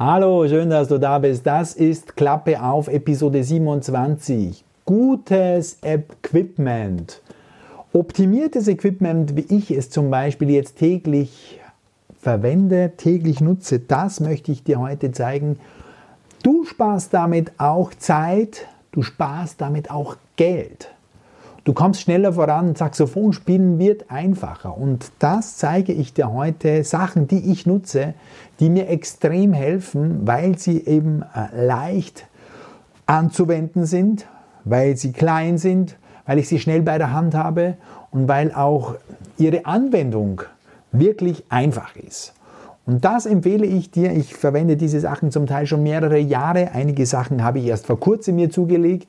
Hallo, schön, dass du da bist. Das ist Klappe auf Episode 27. Gutes Equipment. Optimiertes Equipment, wie ich es zum Beispiel jetzt täglich verwende, täglich nutze, das möchte ich dir heute zeigen. Du sparst damit auch Zeit, du sparst damit auch Geld. Du kommst schneller voran, Saxophonspielen wird einfacher. Und das zeige ich dir heute, Sachen, die ich nutze, die mir extrem helfen, weil sie eben äh, leicht anzuwenden sind, weil sie klein sind, weil ich sie schnell bei der Hand habe und weil auch ihre Anwendung wirklich einfach ist. Und das empfehle ich dir. Ich verwende diese Sachen zum Teil schon mehrere Jahre. Einige Sachen habe ich erst vor kurzem mir zugelegt.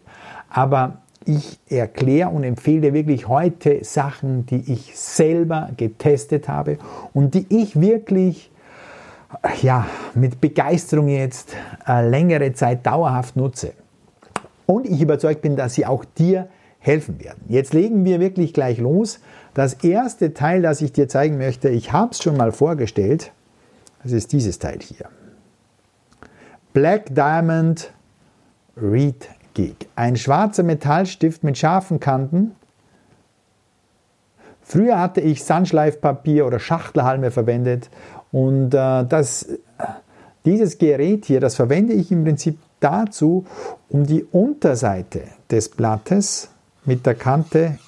Aber ich erkläre und empfehle wirklich heute Sachen, die ich selber getestet habe und die ich wirklich ja, mit Begeisterung jetzt äh, längere Zeit dauerhaft nutze. Und ich überzeugt bin, dass sie auch dir helfen werden. Jetzt legen wir wirklich gleich los. Das erste Teil, das ich dir zeigen möchte, ich habe es schon mal vorgestellt. Das ist dieses Teil hier. Black Diamond Reed Gig. Ein schwarzer Metallstift mit scharfen Kanten. Früher hatte ich Sandschleifpapier oder Schachtelhalme verwendet und äh, das, dieses Gerät hier, das verwende ich im Prinzip dazu, um die Unterseite des Blattes mit der Kante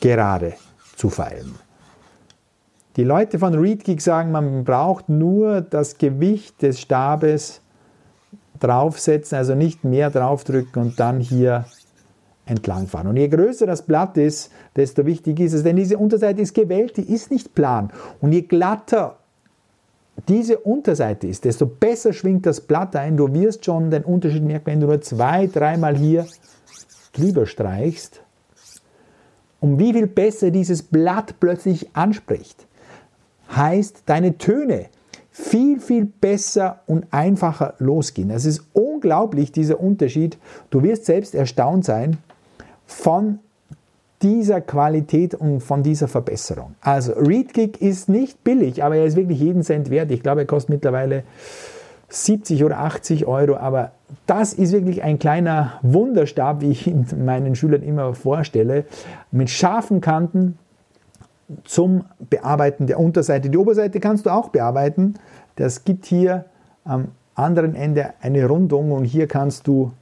gerade zu feilen. Die Leute von ReadGeek sagen, man braucht nur das Gewicht des Stabes draufsetzen, also nicht mehr draufdrücken und dann hier entlangfahren. Und je größer das Blatt ist, desto wichtiger ist es, denn diese Unterseite ist gewellt, die ist nicht plan. Und je glatter diese Unterseite ist, desto besser schwingt das Blatt ein. Du wirst schon den Unterschied merken, wenn du nur zwei, dreimal hier drüber streichst, um wie viel besser dieses Blatt plötzlich anspricht. Heißt, deine Töne viel, viel besser und einfacher losgehen. Das ist unglaublich, dieser Unterschied. Du wirst selbst erstaunt sein von dieser Qualität und von dieser Verbesserung. Also ReadGig ist nicht billig, aber er ist wirklich jeden Cent wert. Ich glaube, er kostet mittlerweile 70 oder 80 Euro, aber das ist wirklich ein kleiner Wunderstab, wie ich ihn meinen Schülern immer vorstelle, mit scharfen Kanten, zum Bearbeiten der Unterseite. Die Oberseite kannst du auch bearbeiten. Das gibt hier am anderen Ende eine Rundung und hier kannst du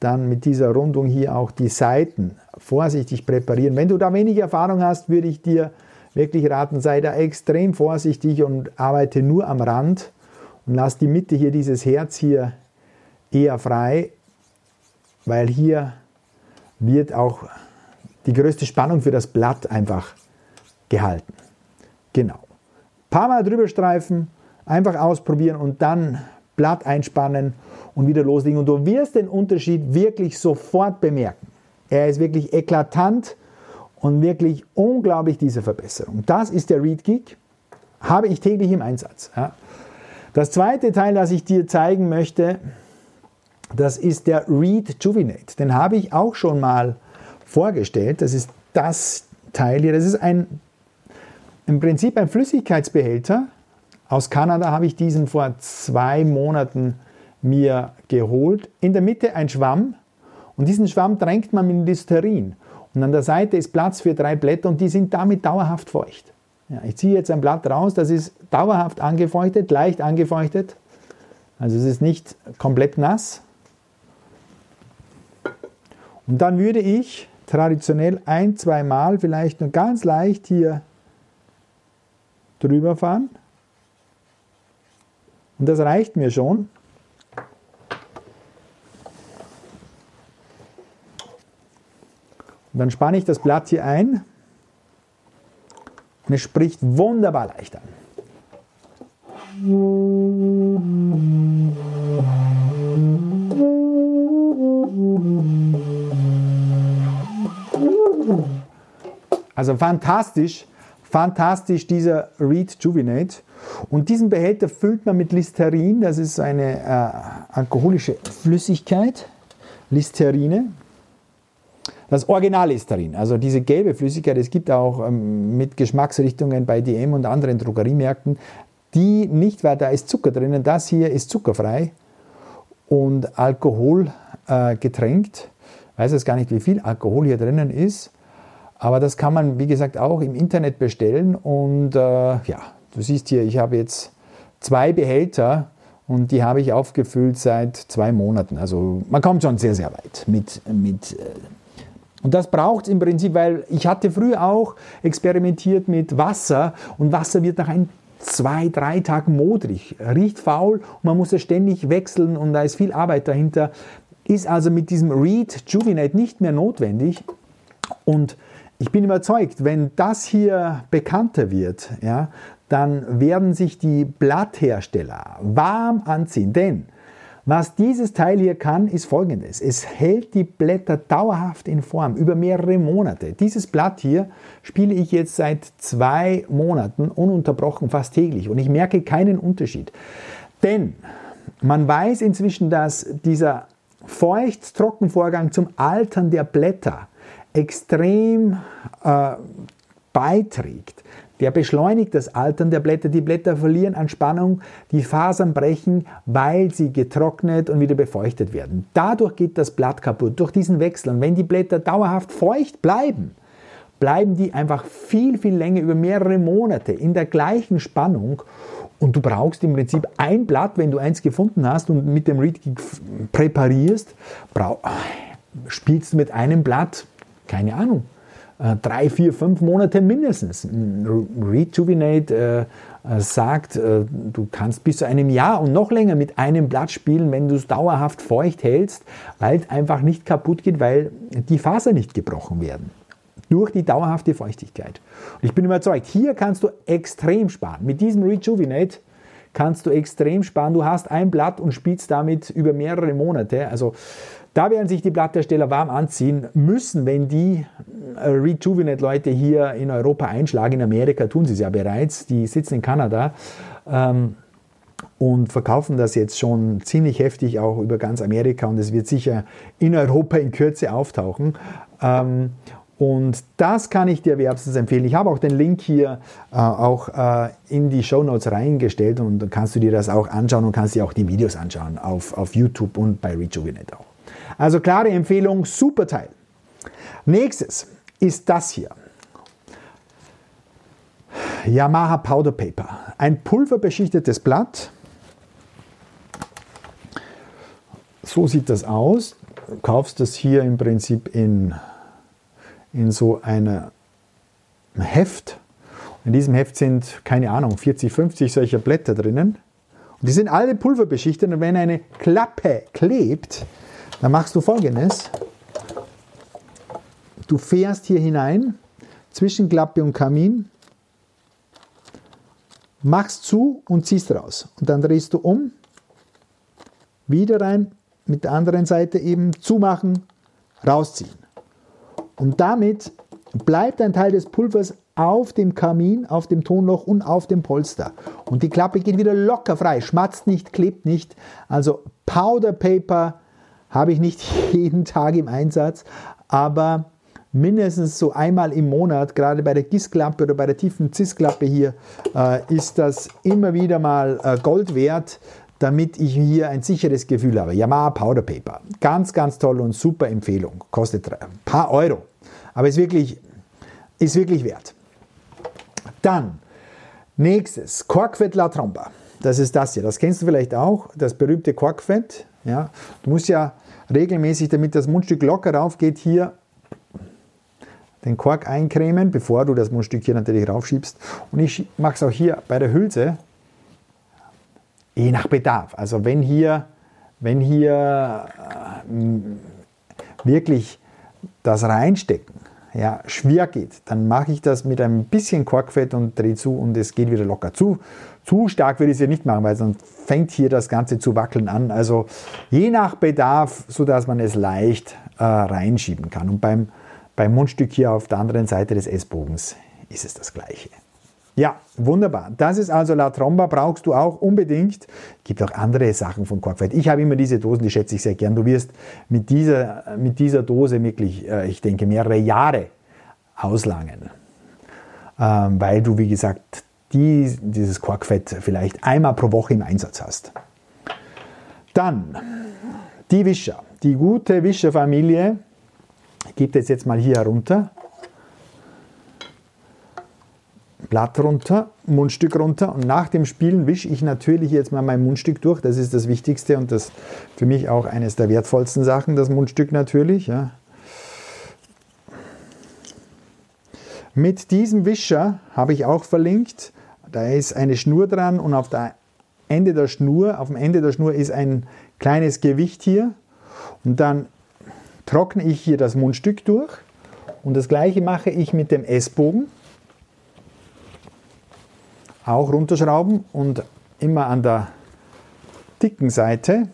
dann mit dieser Rundung hier auch die Seiten vorsichtig präparieren. Wenn du da wenig Erfahrung hast, würde ich dir wirklich raten, sei da extrem vorsichtig und arbeite nur am Rand und lass die Mitte hier, dieses Herz hier eher frei, weil hier wird auch die größte Spannung für das Blatt einfach gehalten. Genau. Ein paar Mal drüber streifen, einfach ausprobieren und dann Blatt einspannen und wieder loslegen. Und du wirst den Unterschied wirklich sofort bemerken. Er ist wirklich eklatant und wirklich unglaublich diese Verbesserung. Das ist der Read Geek. Habe ich täglich im Einsatz. Ja. Das zweite Teil, das ich dir zeigen möchte, das ist der Read Juvinate. Den habe ich auch schon mal vorgestellt. Das ist das Teil hier. Das ist ein im Prinzip ein Flüssigkeitsbehälter. Aus Kanada habe ich diesen vor zwei Monaten mir geholt. In der Mitte ein Schwamm und diesen Schwamm tränkt man mit Listerin. Und an der Seite ist Platz für drei Blätter und die sind damit dauerhaft feucht. Ja, ich ziehe jetzt ein Blatt raus, das ist dauerhaft angefeuchtet, leicht angefeuchtet. Also es ist nicht komplett nass. Und dann würde ich traditionell ein, zwei Mal vielleicht nur ganz leicht hier drüber fahren. Und das reicht mir schon. Und dann spanne ich das Blatt hier ein und es spricht wunderbar leicht an. Also fantastisch Fantastisch dieser Reed Juvenate. Und diesen Behälter füllt man mit Listerin, das ist eine äh, alkoholische Flüssigkeit, Listerine. Das Original Listerin, also diese gelbe Flüssigkeit, es gibt auch ähm, mit Geschmacksrichtungen bei DM und anderen Drogeriemärkten. die nicht, weil da ist Zucker drinnen, das hier ist zuckerfrei und Alkohol äh, getränkt. Ich weiß jetzt gar nicht, wie viel Alkohol hier drinnen ist, aber das kann man, wie gesagt, auch im Internet bestellen und äh, ja, du siehst hier, ich habe jetzt zwei Behälter und die habe ich aufgefüllt seit zwei Monaten. Also man kommt schon sehr, sehr weit mit, mit äh, und das braucht es im Prinzip, weil ich hatte früher auch experimentiert mit Wasser und Wasser wird nach ein zwei, drei Tagen modrig, riecht faul und man muss es ständig wechseln und da ist viel Arbeit dahinter. Ist also mit diesem Reed Juvenate nicht mehr notwendig und ich bin überzeugt, wenn das hier bekannter wird, ja, dann werden sich die Blatthersteller warm anziehen, denn was dieses Teil hier kann, ist folgendes. Es hält die Blätter dauerhaft in Form über mehrere Monate. Dieses Blatt hier spiele ich jetzt seit zwei Monaten ununterbrochen fast täglich und ich merke keinen Unterschied. Denn man weiß inzwischen, dass dieser Feucht-Trockenvorgang zum Altern der Blätter extrem äh, beiträgt. Der beschleunigt das Altern der Blätter. Die Blätter verlieren an Spannung, die Fasern brechen, weil sie getrocknet und wieder befeuchtet werden. Dadurch geht das Blatt kaputt, durch diesen Wechsel. Und wenn die Blätter dauerhaft feucht bleiben, bleiben die einfach viel, viel länger, über mehrere Monate in der gleichen Spannung. Und du brauchst im Prinzip ein Blatt, wenn du eins gefunden hast und mit dem Reed präparierst, spielst du mit einem Blatt, keine Ahnung, äh, drei, vier, fünf Monate mindestens. Rejuvenate äh, äh, sagt, du kannst bis zu einem Jahr und noch länger mit einem Blatt spielen, wenn du es dauerhaft feucht hältst, weil es einfach nicht kaputt geht, weil die Fasern nicht gebrochen werden. Durch die dauerhafte Feuchtigkeit. Und ich bin überzeugt, hier kannst du extrem sparen. Mit diesem Rejuvenate kannst du extrem sparen. Du hast ein Blatt und spielst damit über mehrere Monate. Also da werden sich die Blatthersteller warm anziehen müssen, wenn die äh, Rejuvenate-Leute hier in Europa einschlagen. In Amerika tun sie es ja bereits. Die sitzen in Kanada. Ähm, und verkaufen das jetzt schon ziemlich heftig auch über ganz Amerika und es wird sicher in Europa in Kürze auftauchen. Ähm, und das kann ich dir wärmstens empfehlen. Ich habe auch den Link hier äh, auch äh, in die Show Notes reingestellt und dann kannst du dir das auch anschauen und kannst dir auch die Videos anschauen auf, auf YouTube und bei Rejuvenate auch. Also klare Empfehlung, super Teil. Nächstes ist das hier. Yamaha Powder Paper. Ein pulverbeschichtetes Blatt. So sieht das aus. Du kaufst das hier im Prinzip in, in so einem Heft. In diesem Heft sind, keine Ahnung, 40, 50 solcher Blätter drinnen. Und die sind alle pulverbeschichtet und wenn eine Klappe klebt, dann machst du folgendes. Du fährst hier hinein zwischen Klappe und Kamin, machst zu und ziehst raus. Und dann drehst du um, wieder rein, mit der anderen Seite eben zumachen, rausziehen. Und damit bleibt ein Teil des Pulvers auf dem Kamin, auf dem Tonloch und auf dem Polster. Und die Klappe geht wieder locker frei, schmatzt nicht, klebt nicht. Also Powder Paper habe ich nicht jeden Tag im Einsatz, aber mindestens so einmal im Monat, gerade bei der GIS-Klappe oder bei der tiefen CIS-Klappe hier, äh, ist das immer wieder mal äh, Gold wert, damit ich hier ein sicheres Gefühl habe. Yamaha Powder Paper. Ganz, ganz toll und super Empfehlung. Kostet ein paar Euro. Aber ist wirklich, ist wirklich wert. Dann, nächstes, Korkfett La Tromba. Das ist das hier. Das kennst du vielleicht auch, das berühmte Korkfett. Ja, du musst ja regelmäßig, damit das Mundstück locker raufgeht, hier den Kork eincremen, bevor du das Mundstück hier natürlich raufschiebst. Und ich mache es auch hier bei der Hülse, je nach Bedarf. Also wenn hier, wenn hier äh, wirklich das Reinstecken ja, schwer geht, dann mache ich das mit ein bisschen Korkfett und drehe zu und es geht wieder locker zu. Zu stark würde ich es ja nicht machen, weil sonst fängt hier das Ganze zu wackeln an. Also je nach Bedarf, sodass man es leicht äh, reinschieben kann. Und beim, beim Mundstück hier auf der anderen Seite des S-Bogens ist es das gleiche. Ja, wunderbar. Das ist also La Tromba, brauchst du auch unbedingt. Gibt auch andere Sachen von Korkfett. Ich habe immer diese Dosen, die schätze ich sehr gern. Du wirst mit dieser, mit dieser Dose wirklich, äh, ich denke, mehrere Jahre auslangen, ähm, weil du, wie gesagt, die, dieses Korkfett vielleicht einmal pro Woche im Einsatz hast. Dann die Wischer. Die gute Wischerfamilie gibt es jetzt mal hier herunter. Blatt runter, Mundstück runter und nach dem Spielen wische ich natürlich jetzt mal mein Mundstück durch. Das ist das Wichtigste und das für mich auch eines der wertvollsten Sachen, das Mundstück natürlich. Ja. Mit diesem Wischer habe ich auch verlinkt, da ist eine Schnur dran und auf, der Ende der Schnur, auf dem Ende der Schnur ist ein kleines Gewicht hier und dann trockne ich hier das Mundstück durch und das gleiche mache ich mit dem S-Bogen auch runterschrauben und immer an der dicken Seite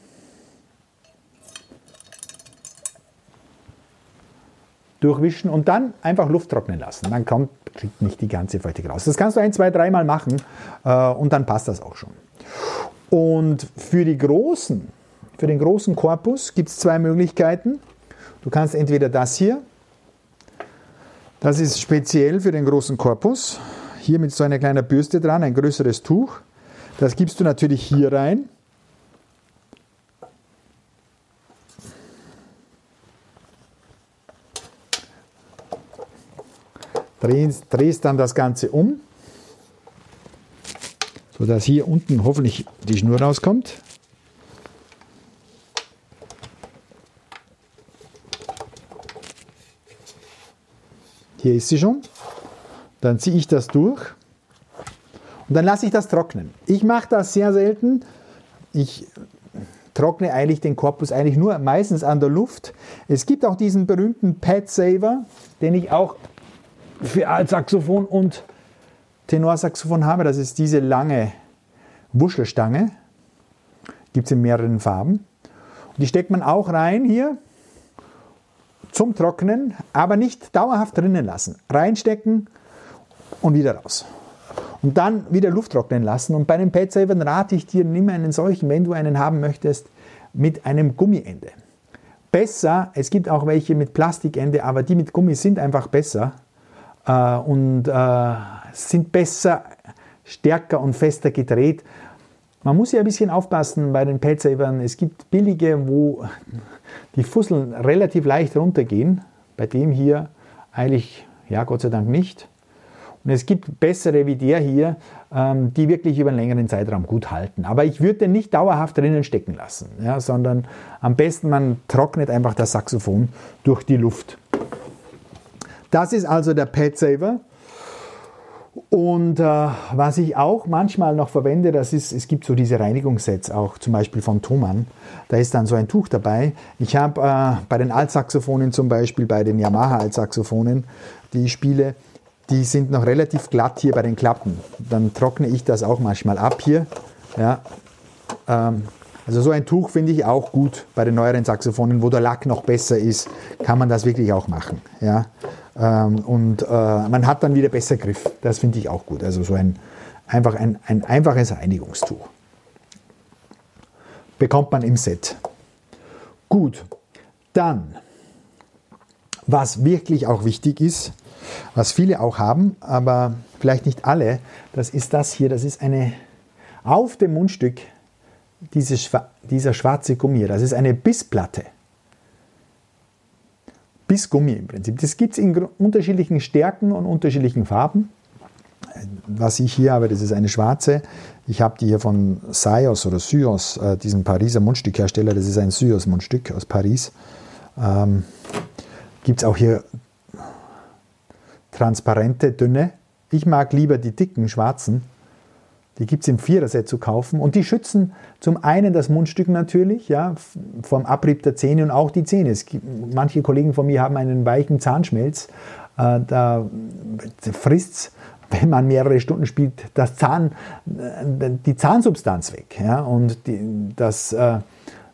durchwischen und dann einfach Luft trocknen lassen. Dann kommt nicht die ganze Feuchtigkeit raus. Das kannst du ein, zwei, dreimal machen äh, und dann passt das auch schon. Und für die großen, für den großen Korpus gibt es zwei Möglichkeiten. Du kannst entweder das hier, das ist speziell für den großen Korpus, hier mit so einer kleinen Bürste dran, ein größeres Tuch. Das gibst du natürlich hier rein. Drehst, drehst dann das Ganze um, sodass hier unten hoffentlich die Schnur rauskommt. Hier ist sie schon. Dann ziehe ich das durch und dann lasse ich das trocknen. Ich mache das sehr selten. Ich trockne eigentlich den Korpus eigentlich nur meistens an der Luft. Es gibt auch diesen berühmten Pad Saver, den ich auch für Altsaxophon und Tenorsaxophon habe. Das ist diese lange Wuschelstange. Gibt es in mehreren Farben. Und die steckt man auch rein hier zum Trocknen, aber nicht dauerhaft drinnen lassen. Reinstecken, und wieder raus. Und dann wieder Luft trocknen lassen. Und bei den Petsavern rate ich dir, nimm einen solchen, wenn du einen haben möchtest, mit einem Gummiende. Besser, es gibt auch welche mit Plastikende, aber die mit Gummi sind einfach besser äh, und äh, sind besser, stärker und fester gedreht. Man muss ja ein bisschen aufpassen bei den Petsavern. Es gibt billige, wo die Fusseln relativ leicht runtergehen. Bei dem hier eigentlich, ja, Gott sei Dank nicht. Und es gibt bessere wie der hier, ähm, die wirklich über einen längeren Zeitraum gut halten. Aber ich würde den nicht dauerhaft drinnen stecken lassen, ja, sondern am besten man trocknet einfach das Saxophon durch die Luft. Das ist also der Pad Saver. Und äh, was ich auch manchmal noch verwende, das ist, es gibt so diese Reinigungssets auch, zum Beispiel von Thomann. Da ist dann so ein Tuch dabei. Ich habe äh, bei den Altsaxophonen zum Beispiel, bei den Yamaha Altsaxophonen, die ich spiele, die sind noch relativ glatt hier bei den Klappen. Dann trockne ich das auch manchmal ab hier. Ja. Ähm, also so ein Tuch finde ich auch gut bei den neueren Saxophonen, wo der Lack noch besser ist, kann man das wirklich auch machen. Ja. Ähm, und äh, man hat dann wieder besser Griff. Das finde ich auch gut. Also so ein, einfach ein, ein einfaches Reinigungstuch. Bekommt man im Set. Gut, dann, was wirklich auch wichtig ist, was viele auch haben, aber vielleicht nicht alle, das ist das hier. Das ist eine auf dem Mundstück dieses, dieser schwarze Gummi. Das ist eine Bissplatte. Bissgummi im Prinzip. Das gibt es in unterschiedlichen Stärken und unterschiedlichen Farben. Was ich hier habe, das ist eine schwarze. Ich habe die hier von Sios oder Syos, äh, diesem Pariser Mundstückhersteller. Das ist ein Syos-Mundstück aus Paris. Ähm, Gibt es auch hier transparente, dünne. Ich mag lieber die dicken, schwarzen. Die gibt es im Viererset zu kaufen. Und die schützen zum einen das Mundstück natürlich, ja, vom Abrieb der Zähne und auch die Zähne. Gibt, manche Kollegen von mir haben einen weichen Zahnschmelz. Äh, da frisst es, wenn man mehrere Stunden spielt, das Zahn, äh, die Zahnsubstanz weg. Ja, und die, das, äh,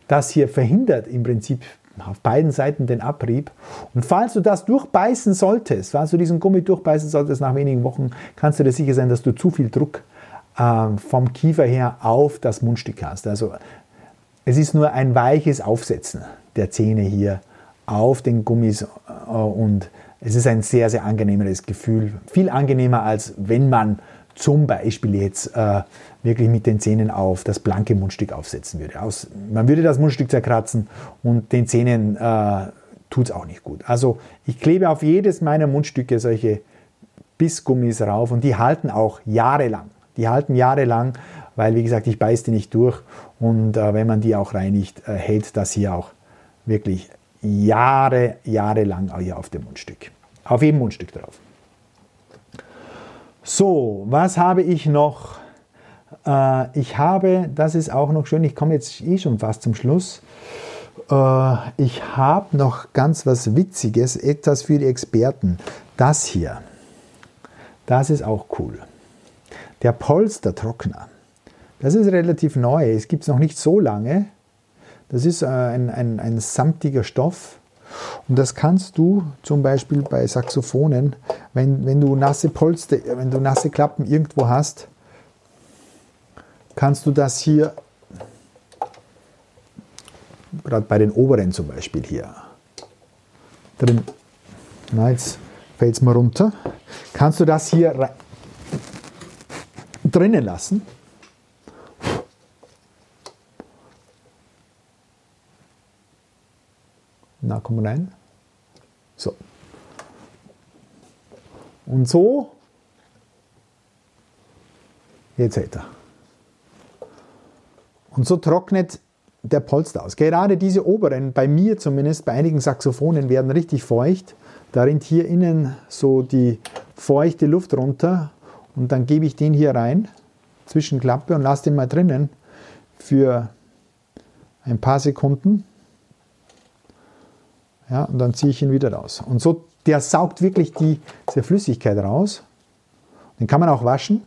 das hier verhindert im Prinzip auf beiden Seiten den Abrieb. Und falls du das durchbeißen solltest, falls du diesen Gummi durchbeißen solltest nach wenigen Wochen, kannst du dir sicher sein, dass du zu viel Druck äh, vom Kiefer her auf das Mundstück hast. Also es ist nur ein weiches Aufsetzen der Zähne hier auf den Gummis äh, und es ist ein sehr, sehr angenehmeres Gefühl. Viel angenehmer, als wenn man zum Beispiel jetzt äh, wirklich mit den Zähnen auf das blanke Mundstück aufsetzen würde. Aus, man würde das Mundstück zerkratzen und den Zähnen äh, tut es auch nicht gut. Also ich klebe auf jedes meiner Mundstücke solche Bissgummis rauf und die halten auch jahrelang. Die halten jahrelang, weil wie gesagt, ich beiße die nicht durch und äh, wenn man die auch reinigt, äh, hält das hier auch wirklich Jahre, jahrelang hier auf dem Mundstück. Auf jedem Mundstück drauf. So, was habe ich noch? Äh, ich habe, das ist auch noch schön, ich komme jetzt eh schon fast zum Schluss. Äh, ich habe noch ganz was Witziges, etwas für die Experten. Das hier, das ist auch cool. Der Polstertrockner. Das ist relativ neu, es gibt es noch nicht so lange. Das ist äh, ein, ein, ein samtiger Stoff. Und das kannst du zum Beispiel bei Saxophonen, wenn, wenn du nasse Polster, wenn du nasse Klappen irgendwo hast, kannst du das hier, gerade bei den oberen zum Beispiel hier, drin, na jetzt fällt es mal runter, kannst du das hier drinnen lassen Na, komm rein. So. Und so. Jetzt hält er. Und so trocknet der Polster aus. Gerade diese oberen, bei mir zumindest, bei einigen Saxophonen, werden richtig feucht. Da rinnt hier innen so die feuchte Luft runter. Und dann gebe ich den hier rein, zwischen Klappe und lasse den mal drinnen für ein paar Sekunden. Ja, und dann ziehe ich ihn wieder raus. Und so, der saugt wirklich die, diese Flüssigkeit raus. Den kann man auch waschen.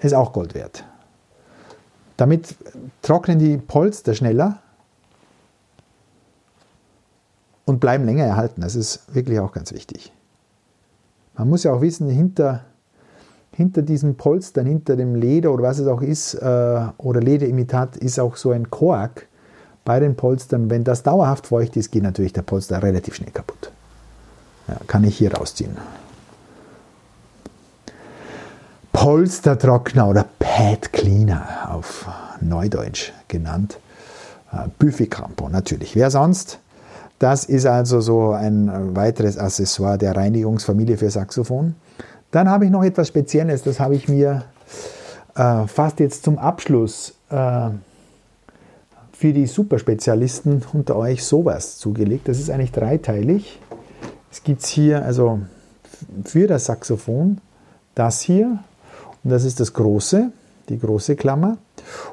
Ist auch Gold wert. Damit trocknen die Polster schneller und bleiben länger erhalten. Das ist wirklich auch ganz wichtig. Man muss ja auch wissen, hinter, hinter diesen Polstern, hinter dem Leder oder was es auch ist, äh, oder Lederimitat, ist auch so ein Kork bei den Polstern. Wenn das dauerhaft feucht ist, geht natürlich der Polster relativ schnell kaputt. Ja, kann ich hier rausziehen. Polstertrockner oder Pad Cleaner auf Neudeutsch genannt. Äh, Buffy-Crampon natürlich. Wer sonst? Das ist also so ein weiteres Accessoire der Reinigungsfamilie für Saxophon. Dann habe ich noch etwas Spezielles, das habe ich mir äh, fast jetzt zum Abschluss äh, für die Superspezialisten unter euch sowas zugelegt. Das ist eigentlich dreiteilig. Es gibt hier also für das Saxophon das hier und das ist das große, die große Klammer.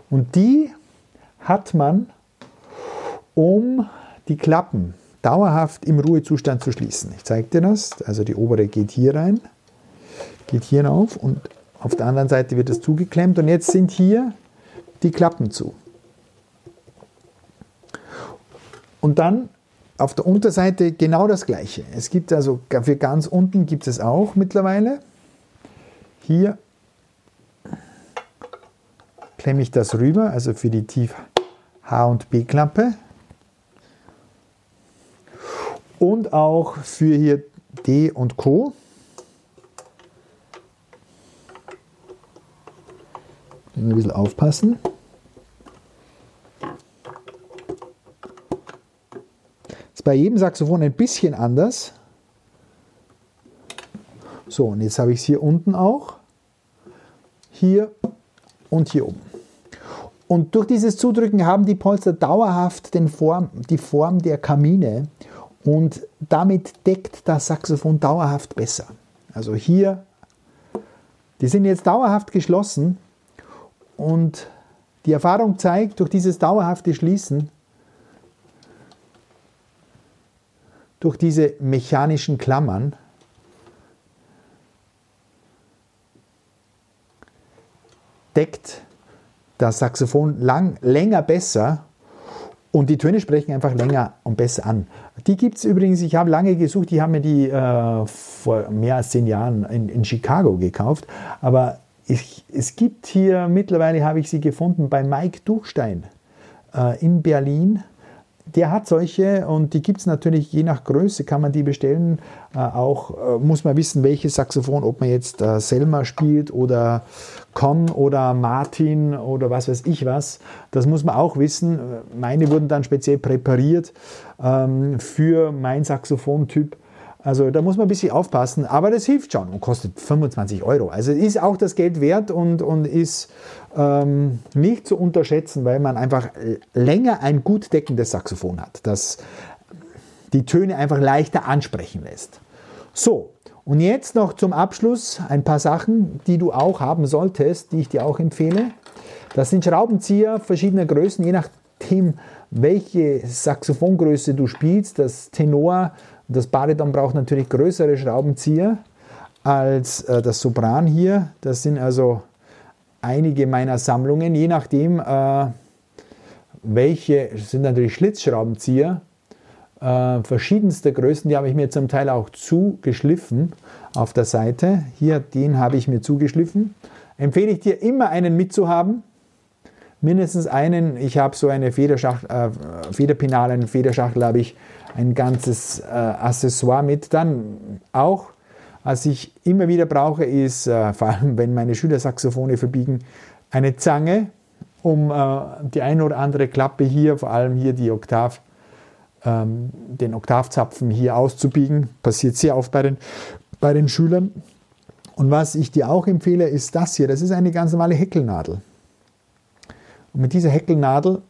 Und die hat man, um die Klappen dauerhaft im Ruhezustand zu schließen. Ich zeige dir das. Also die obere geht hier rein, geht hier auf und auf der anderen Seite wird es zugeklemmt und jetzt sind hier die Klappen zu. Und dann auf der Unterseite genau das gleiche. Es gibt also für ganz unten gibt es auch mittlerweile. Hier klemme ich das rüber, also für die Tief H und B Klappe. Und auch für hier D und Co. Ein bisschen aufpassen. Bei jedem Saxophon ein bisschen anders. So, und jetzt habe ich es hier unten auch. Hier und hier oben. Und durch dieses Zudrücken haben die Polster dauerhaft Form, die Form der Kamine und damit deckt das Saxophon dauerhaft besser. Also hier, die sind jetzt dauerhaft geschlossen und die Erfahrung zeigt, durch dieses dauerhafte Schließen durch diese mechanischen Klammern deckt das Saxophon lang, länger besser und die Töne sprechen einfach länger und besser an. Die gibt es übrigens, ich habe lange gesucht, die haben mir die äh, vor mehr als zehn Jahren in, in Chicago gekauft, aber ich, es gibt hier, mittlerweile habe ich sie gefunden bei Mike Duchstein äh, in Berlin der hat solche und die gibt es natürlich je nach Größe, kann man die bestellen. Äh, auch äh, muss man wissen, welches Saxophon, ob man jetzt äh, Selma spielt oder Con oder Martin oder was weiß ich was. Das muss man auch wissen. Meine wurden dann speziell präpariert ähm, für mein Saxophontyp. Also da muss man ein bisschen aufpassen, aber das hilft schon und kostet 25 Euro. Also ist auch das Geld wert und, und ist ähm, nicht zu unterschätzen, weil man einfach länger ein gut deckendes Saxophon hat, das die Töne einfach leichter ansprechen lässt. So, und jetzt noch zum Abschluss ein paar Sachen, die du auch haben solltest, die ich dir auch empfehle. Das sind Schraubenzieher verschiedener Größen, je nachdem, welche Saxophongröße du spielst. Das Tenor das Bariton braucht natürlich größere Schraubenzieher als äh, das Sopran hier. Das sind also einige meiner Sammlungen, je nachdem, äh, welche sind natürlich Schlitzschraubenzieher. Äh, verschiedenste Größen, die habe ich mir zum Teil auch zugeschliffen auf der Seite. Hier, den habe ich mir zugeschliffen. Empfehle ich dir immer einen mitzuhaben. Mindestens einen. Ich habe so eine Federschachtel, äh, Federpinale, eine Federschachtel habe ich ein ganzes äh, Accessoire mit. Dann auch, was ich immer wieder brauche, ist, äh, vor allem wenn meine Schüler Saxophone verbiegen, eine Zange, um äh, die eine oder andere Klappe hier, vor allem hier die Oktav, ähm, den Oktavzapfen hier auszubiegen. Passiert sehr oft bei den, bei den Schülern. Und was ich dir auch empfehle, ist das hier. Das ist eine ganz normale Häkelnadel. Und mit dieser Häkelnadel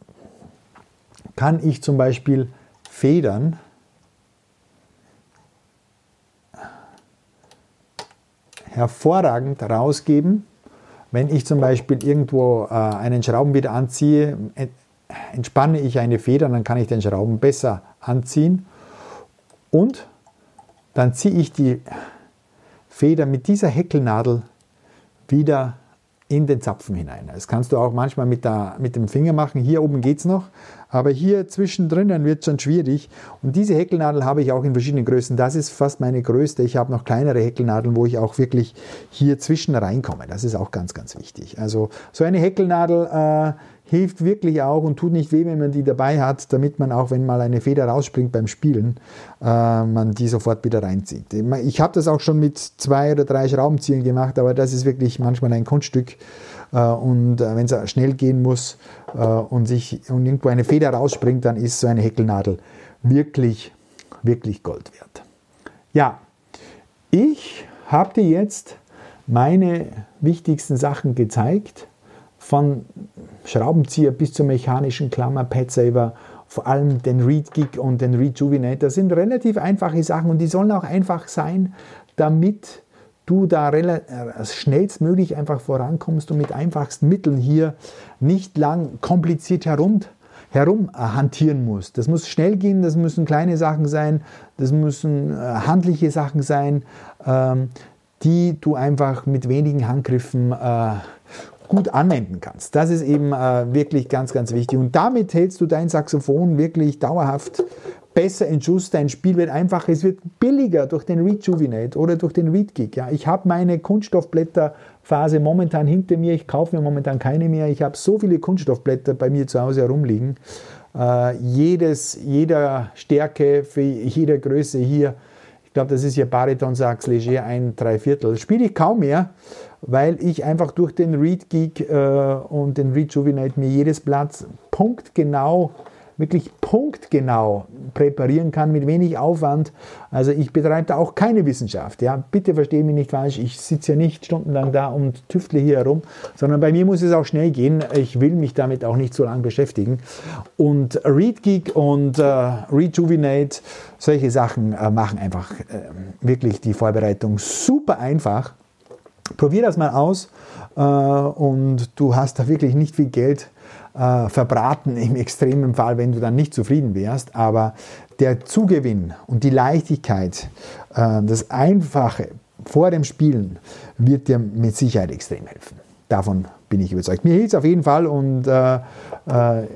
kann ich zum Beispiel Federn hervorragend rausgeben. Wenn ich zum Beispiel irgendwo äh, einen Schrauben wieder anziehe, entspanne ich eine Feder, dann kann ich den Schrauben besser anziehen. Und dann ziehe ich die Feder mit dieser Häkelnadel wieder in den Zapfen hinein. Das kannst du auch manchmal mit, der, mit dem Finger machen. Hier oben geht es noch, aber hier zwischendrin wird es schon schwierig. Und diese Häkelnadel habe ich auch in verschiedenen Größen. Das ist fast meine größte. Ich habe noch kleinere Häkelnadeln, wo ich auch wirklich hier zwischen reinkomme. Das ist auch ganz, ganz wichtig. Also so eine Häkelnadel äh, hilft wirklich auch und tut nicht weh, wenn man die dabei hat, damit man auch, wenn mal eine Feder rausspringt beim Spielen, äh, man die sofort wieder reinzieht. Ich habe das auch schon mit zwei oder drei Schraubenziehern gemacht, aber das ist wirklich manchmal ein Kunststück. Äh, und äh, wenn es schnell gehen muss äh, und sich und irgendwo eine Feder rausspringt, dann ist so eine Häkelnadel wirklich, wirklich Gold wert. Ja, ich habe dir jetzt meine wichtigsten Sachen gezeigt von Schraubenzieher bis zur mechanischen Klammer, Pad Saver, vor allem den Read Gig und den Rejuvenate. Das sind relativ einfache Sachen und die sollen auch einfach sein, damit du da äh, schnellstmöglich einfach vorankommst und mit einfachsten Mitteln hier nicht lang kompliziert herum, herum äh, hantieren musst. Das muss schnell gehen, das müssen kleine Sachen sein, das müssen äh, handliche Sachen sein, ähm, die du einfach mit wenigen Handgriffen äh, gut anwenden kannst. Das ist eben äh, wirklich ganz, ganz wichtig. Und damit hältst du dein Saxophon wirklich dauerhaft besser in Schuss. Dein Spiel wird einfacher, es wird billiger durch den Rejuvenate oder durch den Reed Gig. Ja, ich habe meine Kunststoffblätterphase momentan hinter mir. Ich kaufe mir momentan keine mehr. Ich habe so viele Kunststoffblätter bei mir zu Hause herumliegen. Äh, jedes, jeder Stärke für jede Größe hier. Ich glaube, das ist hier Bariton Sax Leger ein Dreiviertel. Spiele ich kaum mehr weil ich einfach durch den Read Geek äh, und den Rejuvenate mir jedes Blatt punktgenau, wirklich punktgenau präparieren kann, mit wenig Aufwand. Also ich betreibe da auch keine Wissenschaft. Ja? Bitte verstehe mich nicht falsch, ich sitze ja nicht stundenlang da und tüftle hier herum, sondern bei mir muss es auch schnell gehen. Ich will mich damit auch nicht so lange beschäftigen. Und Read Geek und äh, Rejuvenate, solche Sachen äh, machen einfach äh, wirklich die Vorbereitung super einfach. Probier das mal aus äh, und du hast da wirklich nicht viel Geld äh, verbraten im extremen Fall, wenn du dann nicht zufrieden wärst. Aber der Zugewinn und die Leichtigkeit, äh, das Einfache vor dem Spielen wird dir mit Sicherheit extrem helfen. Davon bin ich überzeugt. Mir hilft es auf jeden Fall und äh, äh,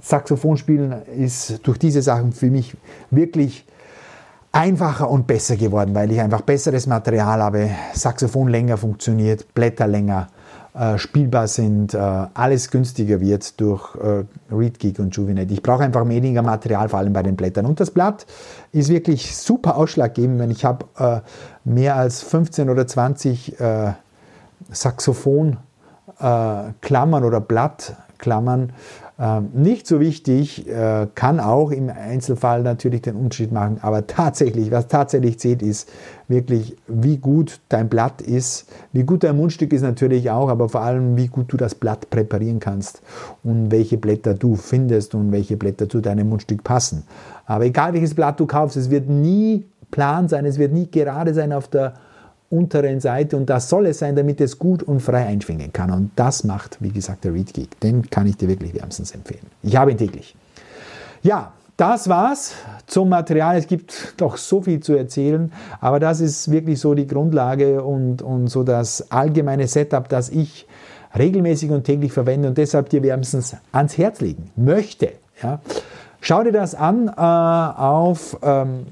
Saxophonspielen ist durch diese Sachen für mich wirklich einfacher und besser geworden, weil ich einfach besseres Material habe, Saxophon länger funktioniert, Blätter länger spielbar sind, äh, alles günstiger wird durch äh, ReadGeek und Juvinet. Ich brauche einfach weniger Material, vor allem bei den Blättern. Und das Blatt ist wirklich super ausschlaggebend, wenn ich habe äh, mehr als 15 oder 20 äh, Saxophon Klammern oder Blattklammern nicht so wichtig, äh, kann auch im Einzelfall natürlich den Unterschied machen, aber tatsächlich, was tatsächlich zählt, ist wirklich, wie gut dein Blatt ist, wie gut dein Mundstück ist natürlich auch, aber vor allem, wie gut du das Blatt präparieren kannst und welche Blätter du findest und welche Blätter zu deinem Mundstück passen. Aber egal welches Blatt du kaufst, es wird nie plan sein, es wird nie gerade sein auf der unteren Seite und das soll es sein, damit es gut und frei einschwingen kann. Und das macht, wie gesagt, der Read Geek. Den kann ich dir wirklich wärmstens empfehlen. Ich habe ihn täglich. Ja, das war's zum Material. Es gibt doch so viel zu erzählen, aber das ist wirklich so die Grundlage und, und so das allgemeine Setup, das ich regelmäßig und täglich verwende und deshalb dir wärmstens ans Herz legen möchte. Ja. Schau dir das an äh, auf ähm,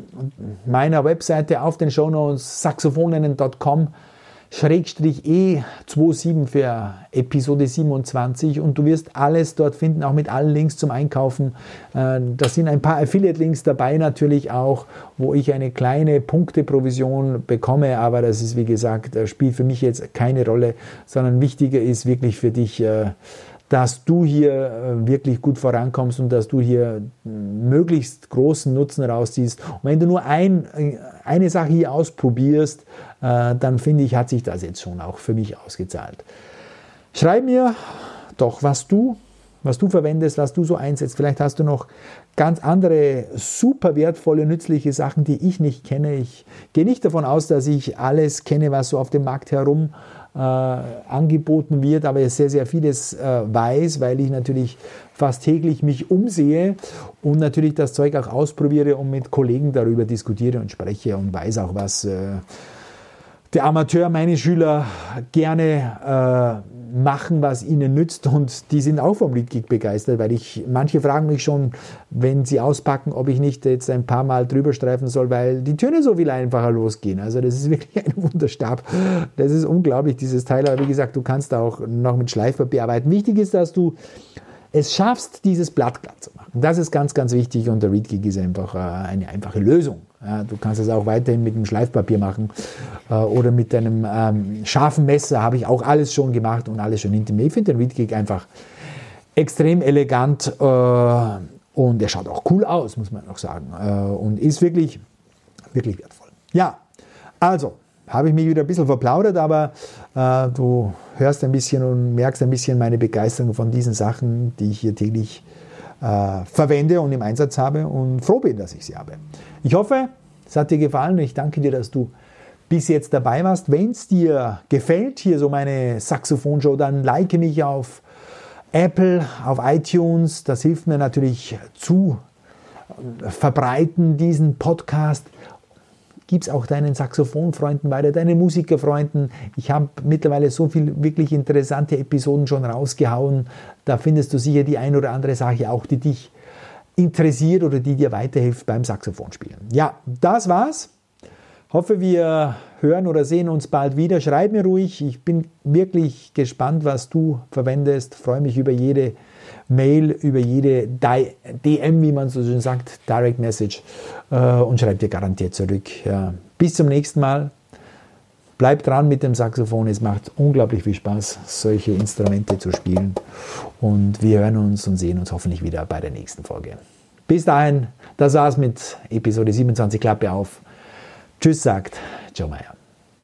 meiner Webseite, auf den Shownotes saxophoninnen.com Schrägstrich E27 für Episode 27 und du wirst alles dort finden, auch mit allen Links zum Einkaufen. Äh, da sind ein paar Affiliate-Links dabei natürlich auch, wo ich eine kleine Punkteprovision bekomme, aber das ist wie gesagt, spielt für mich jetzt keine Rolle, sondern wichtiger ist wirklich für dich, äh, dass du hier äh, wirklich gut vorankommst und dass du hier möglichst großen Nutzen rausziehst. Und wenn du nur ein, äh, eine Sache hier ausprobierst, äh, dann finde ich, hat sich das jetzt schon auch für mich ausgezahlt. Schreib mir doch, was du, was du verwendest, was du so einsetzt. Vielleicht hast du noch ganz andere super wertvolle, nützliche Sachen, die ich nicht kenne. Ich gehe nicht davon aus, dass ich alles kenne, was so auf dem Markt herum äh, angeboten wird, aber sehr, sehr vieles äh, weiß, weil ich natürlich fast täglich mich umsehe und natürlich das Zeug auch ausprobiere und mit Kollegen darüber diskutiere und spreche und weiß auch, was äh, der Amateur, meine Schüler gerne äh, machen, was ihnen nützt und die sind auch vom Leadgeek begeistert, weil ich, manche fragen mich schon, wenn sie auspacken, ob ich nicht jetzt ein paar Mal drüber streifen soll, weil die Töne so viel einfacher losgehen. Also das ist wirklich ein Wunderstab. Das ist unglaublich, dieses Teil. Aber wie gesagt, du kannst auch noch mit Schleifpapier arbeiten. Wichtig ist, dass du es schaffst, dieses Blatt glatt zu machen. Das ist ganz, ganz wichtig und der ReadGig ist einfach äh, eine einfache Lösung. Ja, du kannst es auch weiterhin mit einem Schleifpapier machen äh, oder mit einem ähm, scharfen Messer, habe ich auch alles schon gemacht und alles schon hinter mir. Ich finde den ReadGig einfach extrem elegant äh, und er schaut auch cool aus, muss man auch sagen. Äh, und ist wirklich, wirklich wertvoll. Ja, also, habe ich mich wieder ein bisschen verplaudert, aber äh, du hörst ein bisschen und merkst ein bisschen meine Begeisterung von diesen Sachen, die ich hier täglich äh, verwende und im Einsatz habe und froh bin, dass ich sie habe. Ich hoffe, es hat dir gefallen und ich danke dir, dass du bis jetzt dabei warst. Wenn es dir gefällt, hier so meine Saxophonshow, dann like mich auf Apple, auf iTunes. Das hilft mir natürlich zu verbreiten, diesen Podcast gib es auch deinen Saxophonfreunden weiter, deinen Musikerfreunden. Ich habe mittlerweile so viele wirklich interessante Episoden schon rausgehauen. Da findest du sicher die ein oder andere Sache auch, die dich interessiert oder die dir weiterhilft beim Saxophonspielen. Ja, das war's. Hoffe, wir hören oder sehen uns bald wieder. Schreib mir ruhig. Ich bin wirklich gespannt, was du verwendest. Freue mich über jede Mail, über jede DM, wie man so schön sagt, Direct Message äh, und schreib dir garantiert zurück. Ja. Bis zum nächsten Mal. Bleib dran mit dem Saxophon. Es macht unglaublich viel Spaß, solche Instrumente zu spielen. Und wir hören uns und sehen uns hoffentlich wieder bei der nächsten Folge. Bis dahin, das war's mit Episode 27 Klappe auf. Tschüss, sagt Joe Meyer.